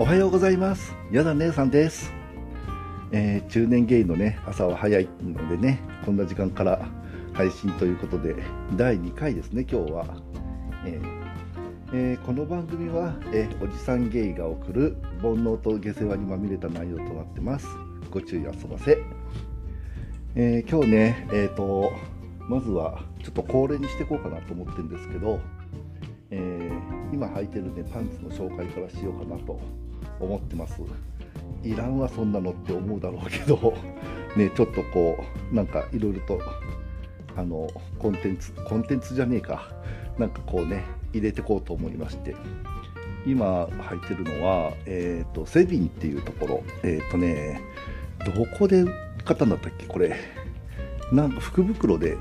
おはようございます。やだ姉さんです、えー、中年ゲイのね朝は早いのでねこんな時間から配信ということで第2回ですね今日は、えーえー、この番組は、え、おじさんゲイが送る煩悩と下世話にまみれた内容となってます。ご注意あそばせ、え今日ねえっ、とまずはちょっと恒例にしていこうかなと思ってるんですけど、え今履いてるねパンツの紹介からしようかなと思ってます。いらんわそんなのって思うだろうけど。ねちょっとこうなんかいろいろとあのコンテンツコンテンツじゃねえか。なんかこうね入れてこうと思いまして。今履いてるのは、えーと、セビンっていうところ。えっ、ー、とねどこで買ったんだったっけこれ。なんか福袋で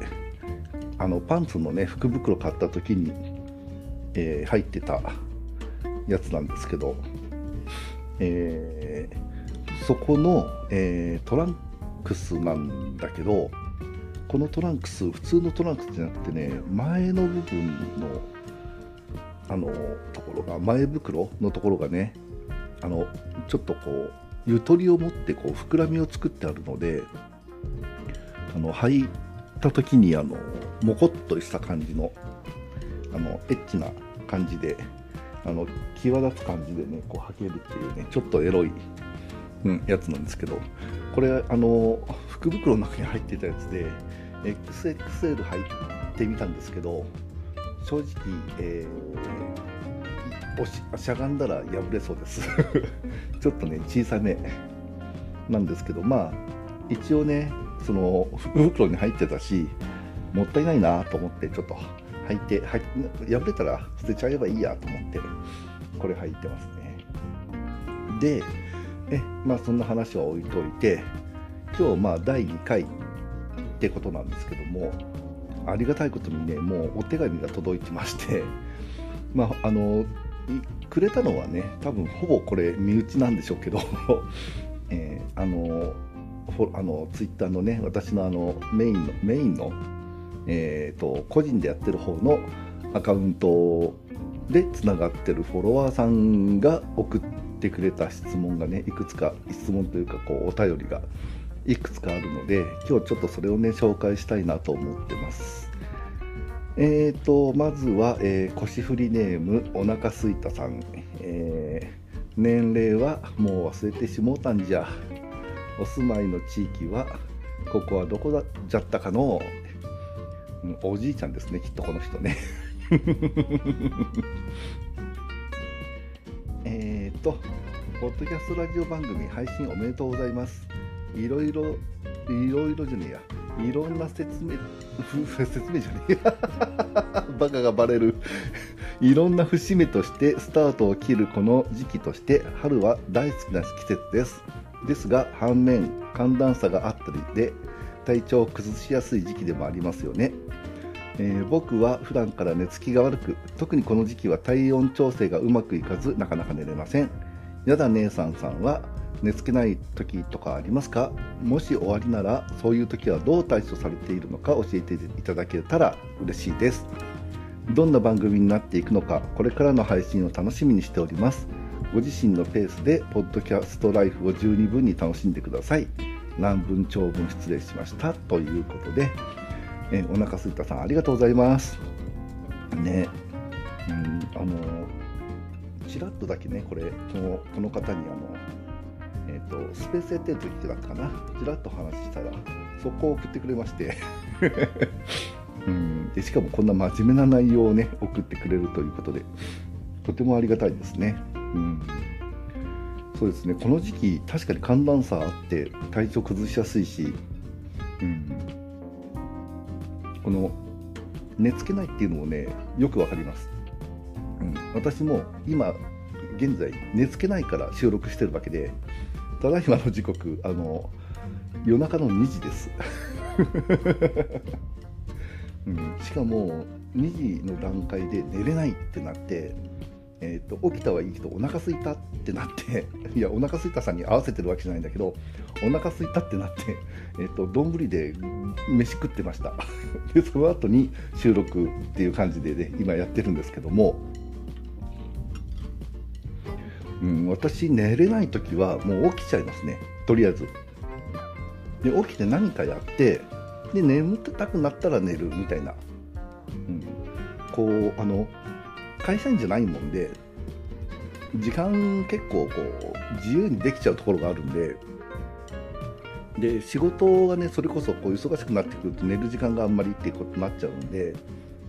あのパンツのね福袋買った時に、えー、入ってたやつなんですけど。えー、そこの、えー、トランクスなんだけどこのトランクス普通のトランクスじゃなくてね前の部分のあのところが前袋のところがねあのちょっとこうゆとりを持ってこう膨らみを作ってあるのであの履いた時にあのもこっとした感じのあのエッチな感じであの際立つ感じでねこう履けるっていうねちょっとエロい、うん、やつなんですけどこれあの福袋の中に入ってたやつで XXL 履いてみたんですけど正直、えー、ししゃがんだら破れそうです。ちょっとね小さめなんですけどまあ一応ねその福袋に入ってたしもったいないなと思ってちょっと履いて破れたら捨てちゃえばいいやと思ってこれ履いてますね。でえまあそんな話は置いといて今日まあ第2回ってことなんですけどもありがたいことにねもうお手紙が届いてまして まああのくれたのはね多分ほぼこれ身内なんでしょうけど、えー、あのあのツイッターのね私のあのメインのメインのえーと、個人でやってる方のアカウントでつながってるフォロワーさんが送ってくれた質問がねいくつか質問というかこうお便りがいくつかあるので今日ちょっとそれをね紹介したいなと思ってます。えーとまずは、えー、腰振りネームおなかすいたさん、えー、年齢はもう忘れてしもうたんじゃ。お住まいの地域はここはどこだじゃったかの？おじいちゃんですねきっとこの人ね。えっとポッドキャストラジオ番組配信おめでとうございます。いろいろいろいろじゃねえや。いろんな説明 説明じゃねえ。や バカがバレる。いろんな節目としてスタートを切るこの時期として春は大好きな季節です。ですが反面寒暖差があったりで体調を崩しやすい時期でもありますよね、えー、僕は普段から寝つきが悪く特にこの時期は体温調整がうまくいかずなかなか寝れません。やだ姉さんさんは寝つけない時とかありますか？もし終わりならそういう時はどう対処されているのか教えていただけたら嬉しいです。どんな番組になっていくのかこれからの配信を楽しみにしております。ご自身のペースでポッドキャストライフを十二分に楽しんでください。乱文長文失礼しましたということで、えお腹すいたさんありがとうございます。ね。うんあのちらっとだけねこれこのこの方にあのえーと、スペースエテント行ってたかな？ちらっと話したらそこを送ってくれまして。うんでしかもこんな真面目な内容をね送ってくれるということでとてもありがたいですね。うん。そうですね。この時期確かに寒暖差あって体調崩しやすいし、うん、この寝つけないっていうのもねよくわかります、うん、私も今現在寝つけないから収録してるわけでただいまの時刻あの夜中の2時です、うん、しかも2時の段階で寝れないってなってえーと、起きたはいいけどお腹すいたってなって いやお腹すいたさんに合わせてるわけじゃないんだけどお腹すいたってなって えっ、ー、と丼で飯食ってました。でその後に収録っていう感じでね今やってるんですけども。うん、私寝れない時はもう起きちゃいますね。とりあえず。で起きて何かやってで眠ってたくなったら寝るみたいな、うん、こうあの会社員じゃないもんで時間結構こう自由にできちゃうところがあるんでで仕事がねそれこそこう忙しくなってくると寝る時間があんまりっていうことになっちゃうんで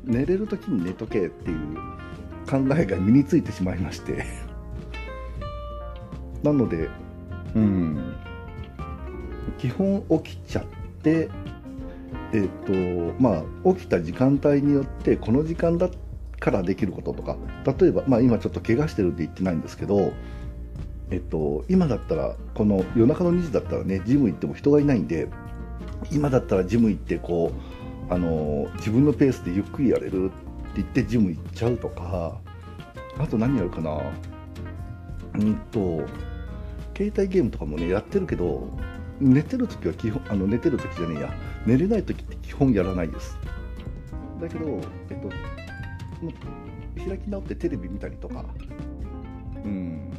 寝れる時に寝とけっていう考えが身についてしまいまして。なのでうん。基本起きちゃってえっ、とまあ起きた時間帯によってこの時間だっからできることとか例えば、まあ、今ちょっと怪我してるって言ってないんですけどえっと、今だったらこの夜中の2時だったらねジム行っても人がいないんで今だったらジム行ってこうあの自分のペースでゆっくりやれるって言ってジム行っちゃうとかあと何やるかな。うんと携帯ゲームとかもねやってるけど寝てる時は基本あの寝てる時じゃねえや。寝れない時って基本やらないです。だけどえっと開き直ってテレビ見たりとか。うん。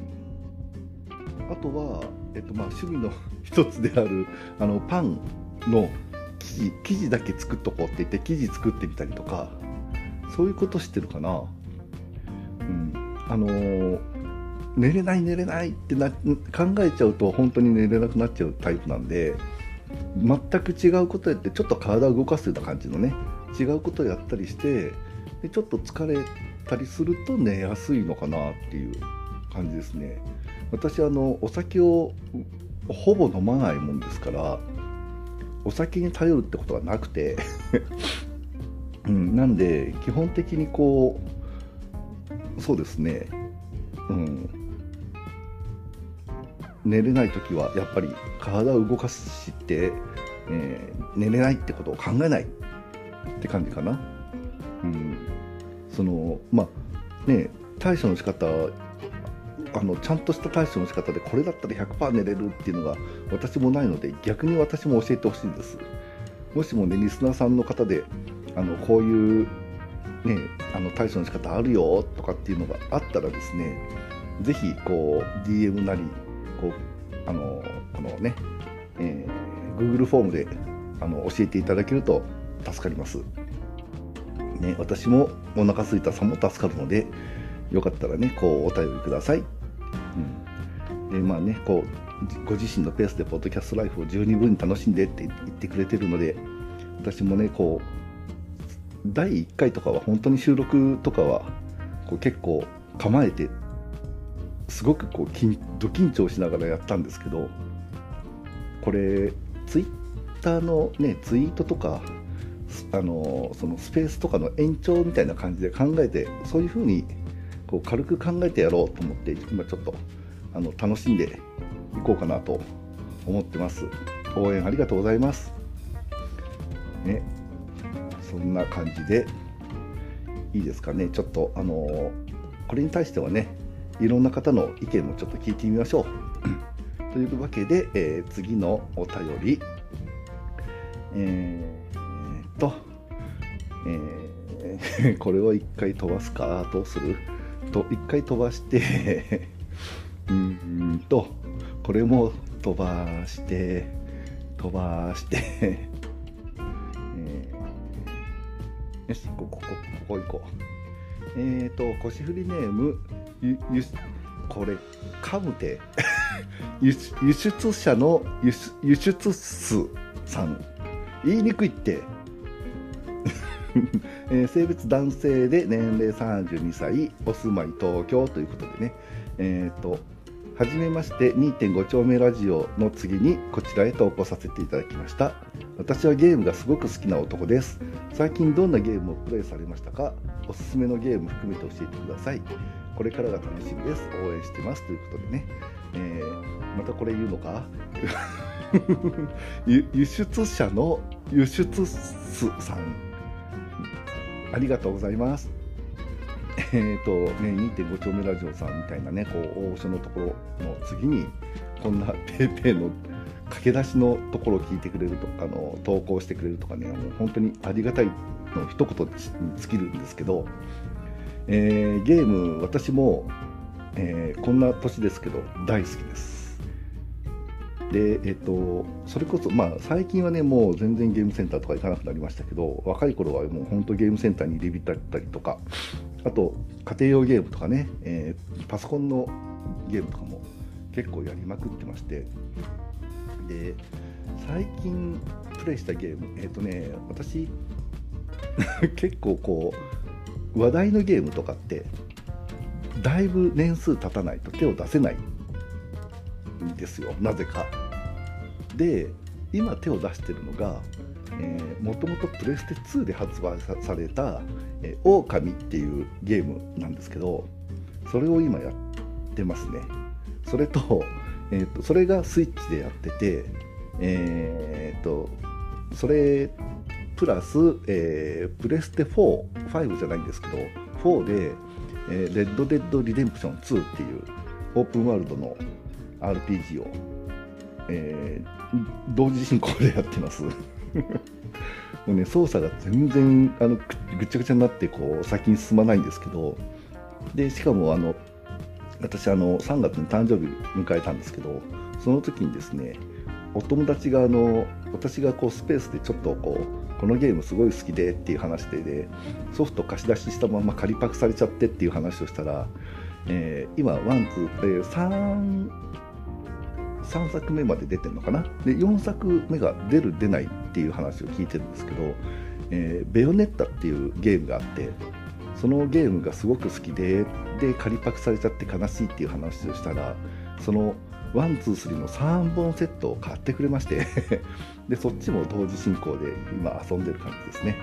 あとは、えっとまあ、趣味の 一つであるあのパンの生地生地だけ作っとこうって言って生地作ってみたりとかそういうことしてるかな。うん、あのー、寝れない寝れないってな考えちゃうと本当に寝れなくなっちゃうタイプなんで全く違うことやってちょっと体を動かすような感じのね違うことをやったりしてでちょっと疲れたりすると寝やすいのかなっていう感じですね。私あのお酒をほぼ飲まないもんですからお酒に頼るってことはなくて うん、なんで基本的にこうそうですね、うん、寝れない時はやっぱり体を動かして、えー、寝れないってことを考えないって感じかな。うん、そのまあね対処の仕方あのちゃんとした対処の仕方でこれだったら100%寝れるっていうのが私もないので逆に私も教えてほしいんですもしもねリスナーさんの方であのこういうねあの対処の仕方あるよとかっていうのがあったらですねぜひこう DM なりこうあのこのね、えー、Google フォームであの教えていただけると助かります。ね、私もお腹すいたさんも助かるのでよかったらねこうお便りください。うん、でまあねこうご自身のペースでポッドキャストライフを十二分に楽しんでって言ってくれてるので私もねこう第1回とかは本当に収録とかはこう結構構えてすごくこうド緊張しながらやったんですけどこれツイッターのねツイートとかあのそのスペースとかの延長みたいな感じで考えてそういうふうにこう軽く考えてやろうと思って今ちょっとあの楽しんでいこうかなと思ってます。応援ありがとうございます。ね。そんな感じでいいですかね。ちょっとあのこれに対してはねいろんな方の意見もちょっと聞いてみましょう。というわけで、えー、次のお便り。えー、と、えー、これを一回飛ばすかどうすると一回飛ばして うんとこれも飛ばして飛ばしてえー、よしこここここ行こう。えっ、ー、と腰振りネームゆゆこれかむて 輸出者の輸輸出数さん。言いにくいって。えー、性別男性で年齢32歳お住まい東京ということでね。えっ、とはじめまして2.5丁目ラジオの次にこちらへ投稿させていただきました。私はゲームがすごく好きな男です。最近どんなゲームをプレイされましたか？おすすめのゲーム含めて教えてください。これからが楽しみです。応援してます。ということでね、えー、またこれ言うのか？輸出者の輸出さん。ありがとうございます。えっ、ー、とね、2.5丁目ラジオさんみたいなね、こう、大御所のところの次に、こんなペーペーの駆け出しのところを聞いてくれるとか、の投稿してくれるとかね、もう本当にありがたいの一言に尽きるんですけど、えー、ゲーム、私もえー、こんな年ですけど大好きですでえっ、とそれこそまあ最近はねもう全然ゲームセンターとか行かなくなりましたけど若い頃はもう本当ゲームセンターに入り浸ったりとかあと家庭用ゲームとかね、えー、パソコンのゲームとかも結構やりまくってましてで最近プレイしたゲームえっ、とね私 結構こう話題のゲームとかってだいぶ年数経たないと手を出せないんですよ。なぜか。で今手を出してるのがもともとプレステ2で発売された「えー、狼っていうゲームなんですけどそれを今やってますね。それと,、えーと、それがスイッチでやっててえっ、とそれプラス、えー、プレステ4、5じゃないんですけど、4で、えー、レッド・デッド・リデンプション2っていうオープンワールドの RPG を、えー、同時進行でやってます。もうね、操作が全然あのぐちゃぐちゃになってこう先に進まないんですけど、でしかもあの私あの3月に誕生日迎えたんですけど、その時にですね、お友達があの私がこうスペースでちょっとこうこのゲームすごい好きでっていう話ででソフト貸し出ししたまま仮パクされちゃってっていう話をしたら、えー、今 one two、えー、3 3作目まで出てるのかな？で4作目が出る出ないっていう話を聞いてるんですけど、えー、ベヨネッタっていうゲームがあってそのゲームがすごく好きでで借りパクされちゃって悲しいっていう話をしたらその one、two、three の3本セットを買ってくれまして で、そっちも同時進行で今遊んでる感じですね。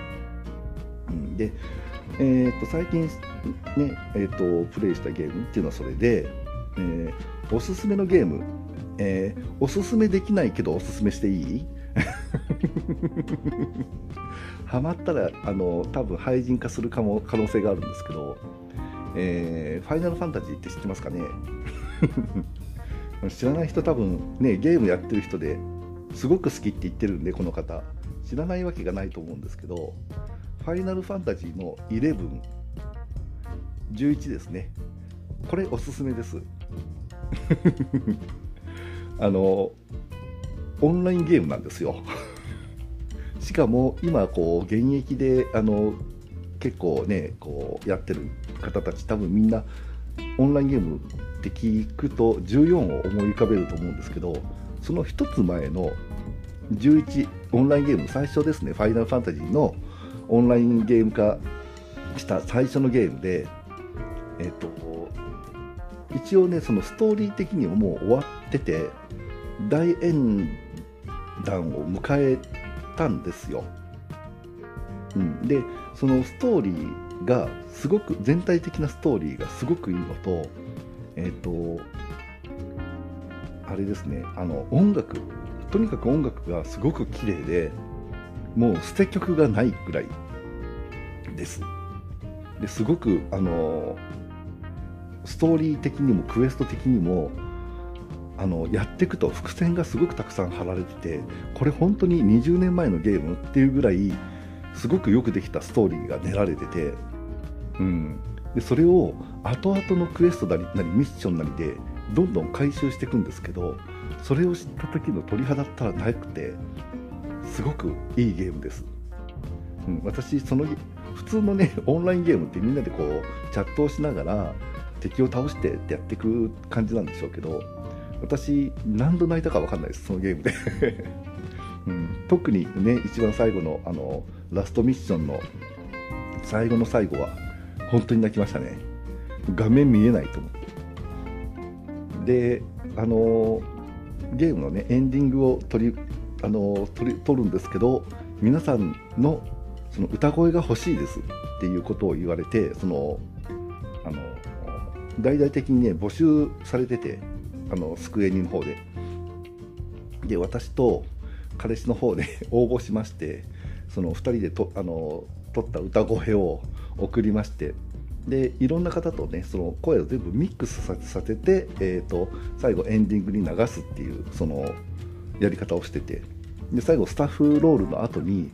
うん、で、えー、と最近ね、えーと、プレイしたゲームっていうのはそれで、えー、おすすめのゲーム、えー、おすすめできないけどおすすめしていい？ハマったらあの多分廃人化するかも可能性があるんですけど、えー、ファイナルファンタジーって知ってますかね？知らない人多分ねゲームやってる人ですごく好きって言ってるんでこの方。知らないわけがないと思うんですけどファイナルファンタジーの11 11ですね。これおすすめです。あのオンラインゲームなんですよ。しかも今こう現役であの結構ねこうやってる方たち多分みんなオンラインゲームって聞くと14を思い浮かべると思うんですけどその1つ前の11オンラインゲーム最初ですね「ファイナルファンタジー」のオンラインゲーム化した最初のゲームでえっ、と一応ねそのストーリー的にももう終わってて大演談を迎えたんですよ、うん、でそのストーリーがすごく全体的なストーリーがすごくいいのとえっ、ー、とあれですねあの音楽とにかく音楽がすごく綺麗でもう捨て曲がないぐらいです。ですごくあのストーリー的にもクエスト的にもあのやっていくと伏線がすごくたくさん貼られててこれ本当に20年前のゲームっていうぐらいすごくよくできたストーリーが練られてて、うん、でそれを後々のクエストなりなりミッションなりでどんどん回収していくんですけどそれを知った時の鳥肌ったらなくてすごくいいゲームです、うん、私その普通のねオンラインゲームってみんなでこうチャットをしながら敵を倒してってやっていく感じなんでしょうけど私何度泣いたか分かんないですそのゲームで、うん、特にね一番最後のあのラストミッションの最後の最後は本当に泣きましたね。画面見えないと思って。であのゲームのねエンディングを取りあの取り取るんですけど皆さんのその歌声が欲しいですっていうことを言われてそのあの大々的にね募集されててあのスクエニの方で。で私と彼氏の方で 応募しましてその2人でとあの撮った歌声を送りましてでいろんな方とねその声を全部ミックスさせて、えーと、最後エンディングに流すっていうそのやり方をしててで最後スタッフロールの後に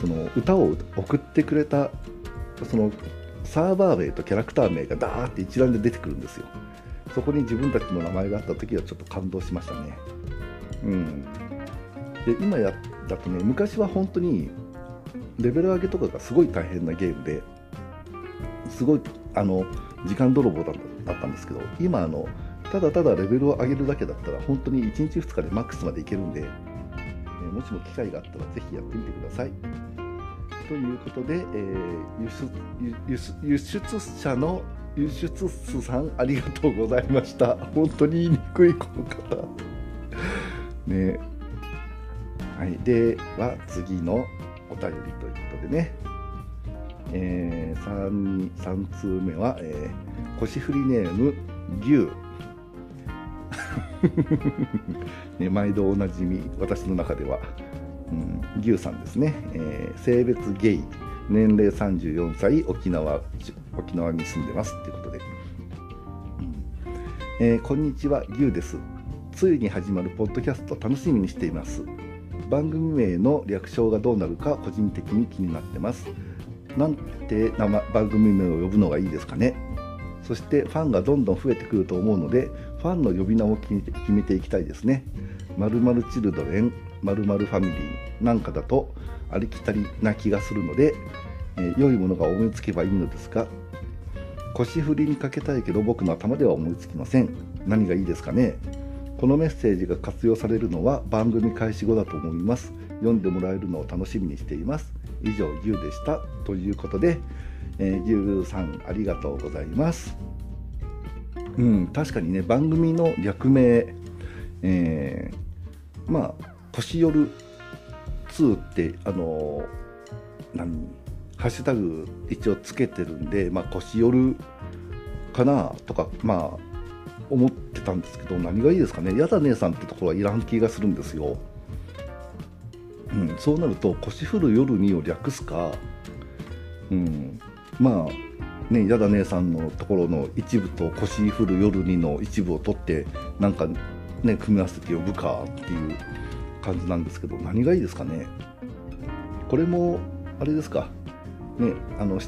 その歌を送ってくれたそのサーバー名とキャラクター名がダーって一覧で出てくるんですよそこに自分たちの名前があった時はちょっと感動しましたね。うん、で今やだとね昔は本当にレベル上げとかがすごい大変なゲームですごいあの時間泥棒だったんですけど今あのただただレベルを上げるだけだったら本当に1日2日でマックスまでいけるんで、もしも機会があったらぜひやってみてください。ということで、えー、輸出輸出輸出者の輸出さんありがとうございました。本当に言いにくいこの方。ね。はい、では次のお便りということでね、えー、3, 3通目は、えー、腰振りネーム牛 ね、毎度おなじみ私の中では、うん、牛さんですね、えー、性別ゲイ。年齢34歳。沖縄沖縄に住んでますっていうことで、うん。えー、こんにちは牛です。ついに始まるポッドキャスト楽しみにしています。番組名の略称がどうなるか個人的に気になってます。なんて名番組名を呼ぶのがいいですかね。そしてファンがどんどん増えてくると思うのでファンの呼び名を決めていきたいですね。まるチルドレン。まるファミリーなんかだとありきたりな気がするので、えー、良いものが思いつけばいいのですが腰振りにかけたいけど僕の頭では思いつきません。何がいいですかね。このメッセージが活用されるのは番組開始後だと思います。読んでもらえるのを楽しみにしています。以上牛でした。ということで、えー、牛さんありがとうございます。うん確かにね番組の略名えー、まあ腰寄る2ってあの、何ハッシュタグ一応つけてるんで、まあ、腰寄るかなとかまあ思ってたんですけど何がいいですかね。やだ姉さんってところはいらん気がするんですよ、うん、そうなると腰振る夜にを略すか、うん、まあねやだ姉さんのところの一部と腰振る夜にの一部を取ってなんかね組み合わせて呼ぶかっていう感じなんですけど何がいいですかね？これもあれですか？ねあの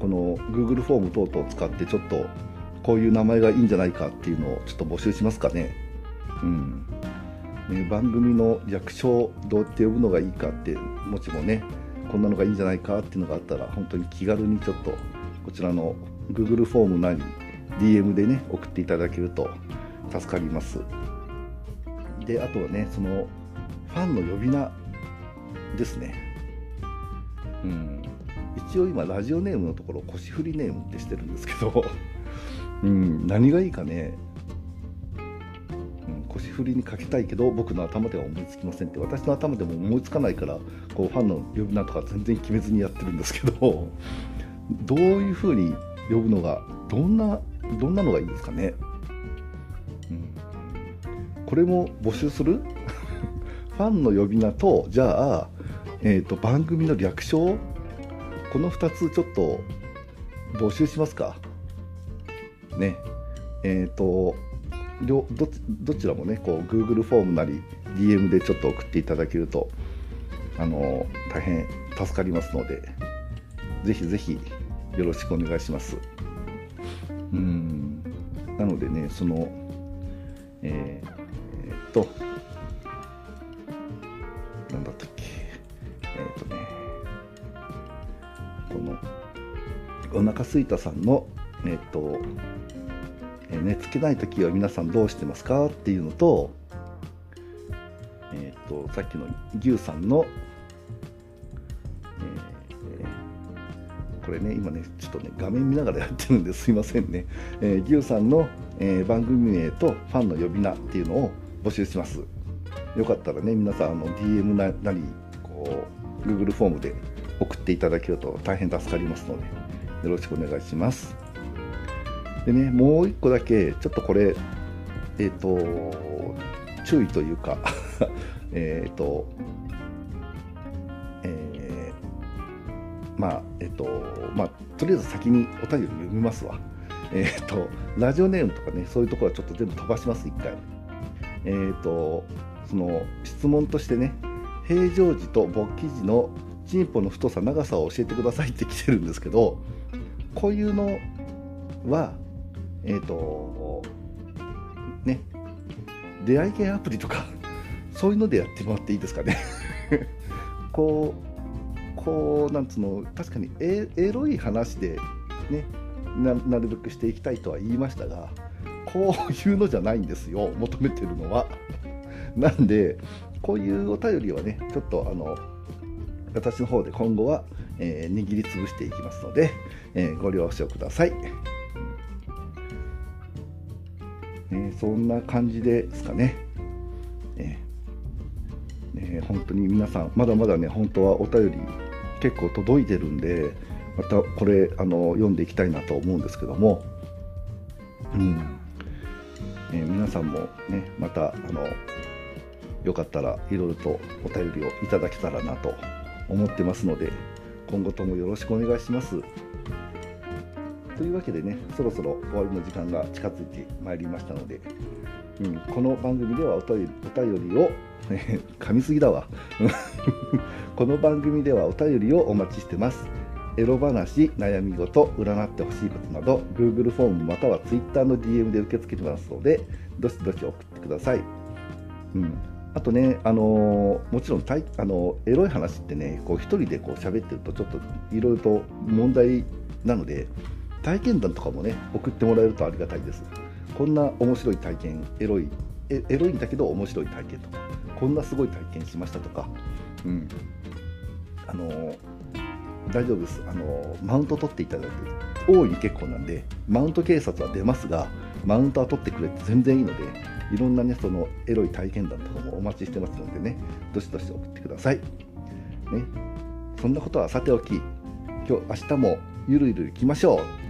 この Google フォーム等々を使ってちょっとこういう名前がいいんじゃないかっていうのをちょっと募集しますかね？うん。ね、番組の略称どうやって呼ぶのがいいかってもしもねこんなのがいいんじゃないかっていうのがあったら本当に気軽にちょっとこちらの Google フォームなり DM でね送っていただけると助かります。であとはねそのファンの呼び名ですね。うん。一応今ラジオネームのところ腰振りネームってしてるんですけど。うん、何がいいかね、うん、腰振りにかけたいけど僕の頭では思いつきませんって。私の頭でも思いつかないからこうファンの呼び名とか全然決めずにやってるんですけど。どういうふうに呼ぶのがどんなどんなのがいいですかね、うん、これも募集する？ファンの呼び名とじゃあ、えーと番組の略称この2つちょっと募集しますか。ね。えっ、ー、とどどちらもねこう Google フォームなり DM でちょっと送っていただけるとあの大変助かりますのでぜひぜひよろしくお願いします。うん。なのでねそのえー、えー、っとお腹すいたさんのえっと寝つけない時は皆さんどうしてますかっていうのと,、えーと、さっきの牛さんの、えー、これね今ねちょっとね画面見ながらやってるんですいませんね、えー、牛さんの、えー、番組名とファンの呼び名っていうのを募集します。よかったらね皆さんあの DM ななりこう Google フォームで送っていただけると大変助かりますので。よろしくお願いしますでね、もう一個だけ、ちょっとこれ、えっ、ー、と、注意というか えっと、えー、まあ、えっ、ー、と、まあ、とりあえず先にお便り読みますわ。えっ、と、ラジオネームとかね、そういうところはちょっと全部飛ばします、一回。えっ、と、その、質問としてね、平常時と勃起時のチンポの太さ、長さを教えてくださいって来てるんですけど、こういうのは、えっ、ー、と出会い系アプリとか そういうのでやってもらっていいですかね。こうこうなんつうの確かにエエロい話でねななるべくしていきたいとは言いましたがこういうのじゃないんですよ求めてるのは。なんでこういうお便りはねちょっとあの私の方で今後は、えー、握りつぶしていきますので、えー、ご了承ください、えー、そんな感じですかね、えね本当に皆さんまだまだね本当はお便り結構届いてるんでまたこれあの読んでいきたいなと思うんですけども、うん。え皆さんもねまたあのよかったらいろいろとお便りをいただけたらなと思ってますので今後ともよろしくお願いします。というわけでねそろそろ終わりの時間が近づいてまいりましたので、うん、この番組ではお便りお便りを噛みすぎだわ。この番組ではお便りをお待ちしてます。エロ話、悩み事、占ってほしいことなど Google フォームまたは Twitter の DM で受け付けてますのでどしどし送ってください、うん。あとね、あの、もちろんたい、あの、エロい話ってね、こう一人でこう喋ってるとちょっといろいろと問題なので、体験談とかもね、送ってもらえるとありがたいです。こんな面白い体験、エロい、エロいんだけど面白い体験とか、こんなすごい体験しましたとか、うん、あの、大丈夫です、あのマウント取っていただいて、大いに結構なんで、マウント警察は出ますが、マウントは取ってくれて全然いいので、いろんなねそのエロい体験談とかもお待ちしてますのでねどしどし送ってください、ね、そんなことはさておき今日明日もゆるゆるいきましょう。